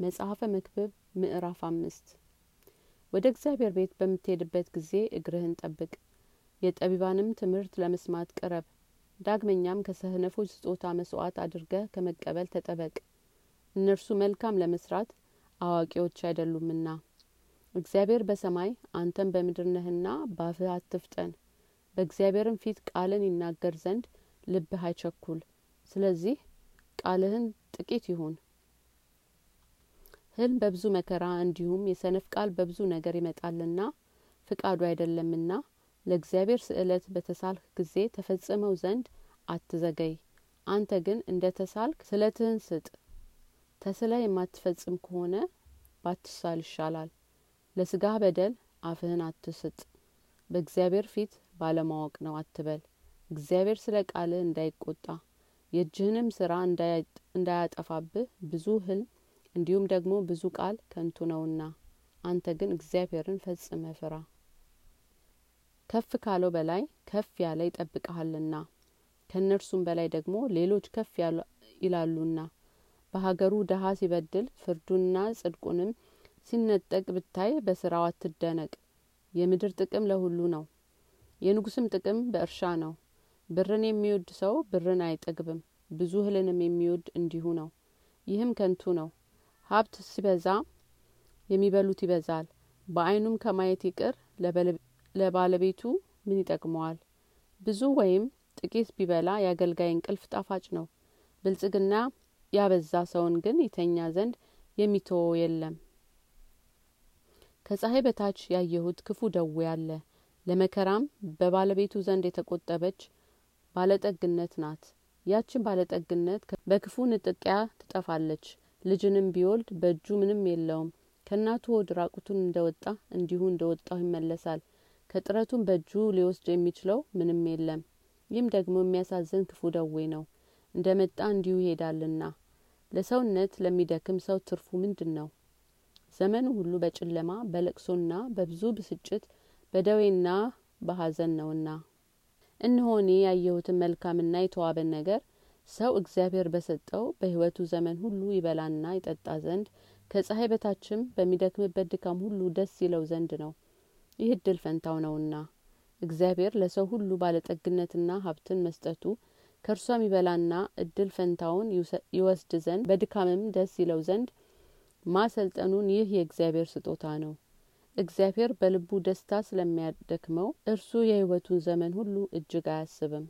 መጽሐፈ መክብብ ምዕራፍ አምስት። ወደ እግዚአብሔር ቤት በምትሄድበት ጊዜ እግርህን ጠብቅ የጠቢባንም ትምህርት ለመስማት ቅረብ ዳግመኛም ከሰህነፎች ስጦታ መስዋዕት አድርገህ ከመቀበል ተጠበቅ። እነርሱ መልካም ለመስራት አዋቂዎች አይደሉምና። እግዚአብሔር በሰማይ አንተም በምድር ነህና ባፍህ አትፍጠን። በእግዚአብሔርም ፊት ቃልን ይናገር ዘንድ ልብህ አይቸኩል። ስለዚህ ቃልህን ጥቂት ይሁን ህልም በብዙ መከራ እንዲሁም የሰነፍ ቃል በብዙ ነገር ይመጣልና ፍቃዱ አይደለምና። ለእግዚአብሔር ስእለት በተሳልክ ጊዜ ተፈጽመው ዘንድ አትዘገይ። አንተ ግን እንደ ተሳልክ ስለትህን ስጥ። ተስለ የማትፈጽም ከሆነ ባትሳል ይሻላል። ለስጋህ በደል አፍህን አትስጥ። በእግዚአብሔር ፊት ባለማወቅ ነው አትበል። እግዚአብሔር ስለ ቃልህ እንዳይቆጣ የእጅህንም ስራ እንዳያጠፋብህ ብዙ ህልም እንዲሁም ደግሞ ብዙ ቃል ከንቱ ነውና አንተ ግን እግዚአብሔርን ፈጽመ ፍራ። ከፍ ካለው በላይ ከፍ ያለ ይጠብቀሃልና ከእነርሱም በላይ ደግሞ ሌሎች ከፍ ይላሉና በሀገሩ ደሀ ሲበድል ፍርዱንና ጽድቁንም ሲነጠቅ ብታይ በስራው አትደነቅ። የምድር ጥቅም ለሁሉ ነው። የንጉስም ጥቅም በእርሻ ነው። ብርን የሚወድ ሰው ብርን አይጠግብም። ብዙ እህልንም የሚወድ እንዲሁ ነው። ይህም ከንቱ ነው ሀብት ሲበዛ የሚበሉት ይበዛል። በአይኑም ከማየት ይቅር ለባለቤቱ ምን ይጠቅመዋል? ብዙ ወይም ጥቂት ቢበላ የአገልጋይ እንቅልፍ ጣፋጭ ነው። ብልጽግና ያበዛ ሰውን ግን ይተኛ ዘንድ የሚተወው የለም። ከፀሐይ በታች ያየሁት ክፉ ደዌ አለ። ለመከራም በባለቤቱ ዘንድ የተቆጠበች ባለጠግነት ናት። ያችን ባለጠግነት በክፉ ንጥቂያ ትጠፋለች ልጅንም ቢወልድ በእጁ ምንም የለውም። ከእናቱ ሆድ ራቁቱን እንደወጣ እንዲሁ እንደወጣው ይመለሳል። ከጥረቱም በእጁ ሊወስድ የሚችለው ምንም የለም። ይህም ደግሞ የሚያሳዝን ክፉ ደዌ ነው። እንደ መጣ እንዲሁ ይሄዳልና። ለሰውነት ለሚደክም ሰው ትርፉ ምንድን ነው ዘመኑ ሁሉ በጨለማ በለቅሶና በብዙ ብስጭት በደዌና በሀዘን ነውና። እነሆ እኔ ያየሁትን መልካምና የተዋበን ነገር ሰው እግዚአብሔር በሰጠው በህይወቱ ዘመን ሁሉ ይበላና ይጠጣ ዘንድ ከፀሐይ በታችም በሚደክምበት ድካም ሁሉ ደስ ይለው ዘንድ ነው። ይህ እድል ፈንታው ነውና። እግዚአብሔር ለሰው ሁሉ ባለጠግነትና ሀብትን መስጠቱ ከእርሷም ይበላና እድል ፈንታውን ይወስድ ዘንድ በድካምም ደስ ይለው ዘንድ ማሰልጠኑን ይህ የእግዚአብሔር ስጦታ ነው። እግዚአብሔር በልቡ ደስታ ስለሚያደክመው እርሱ የህይወቱን ዘመን ሁሉ እጅግ አያስብም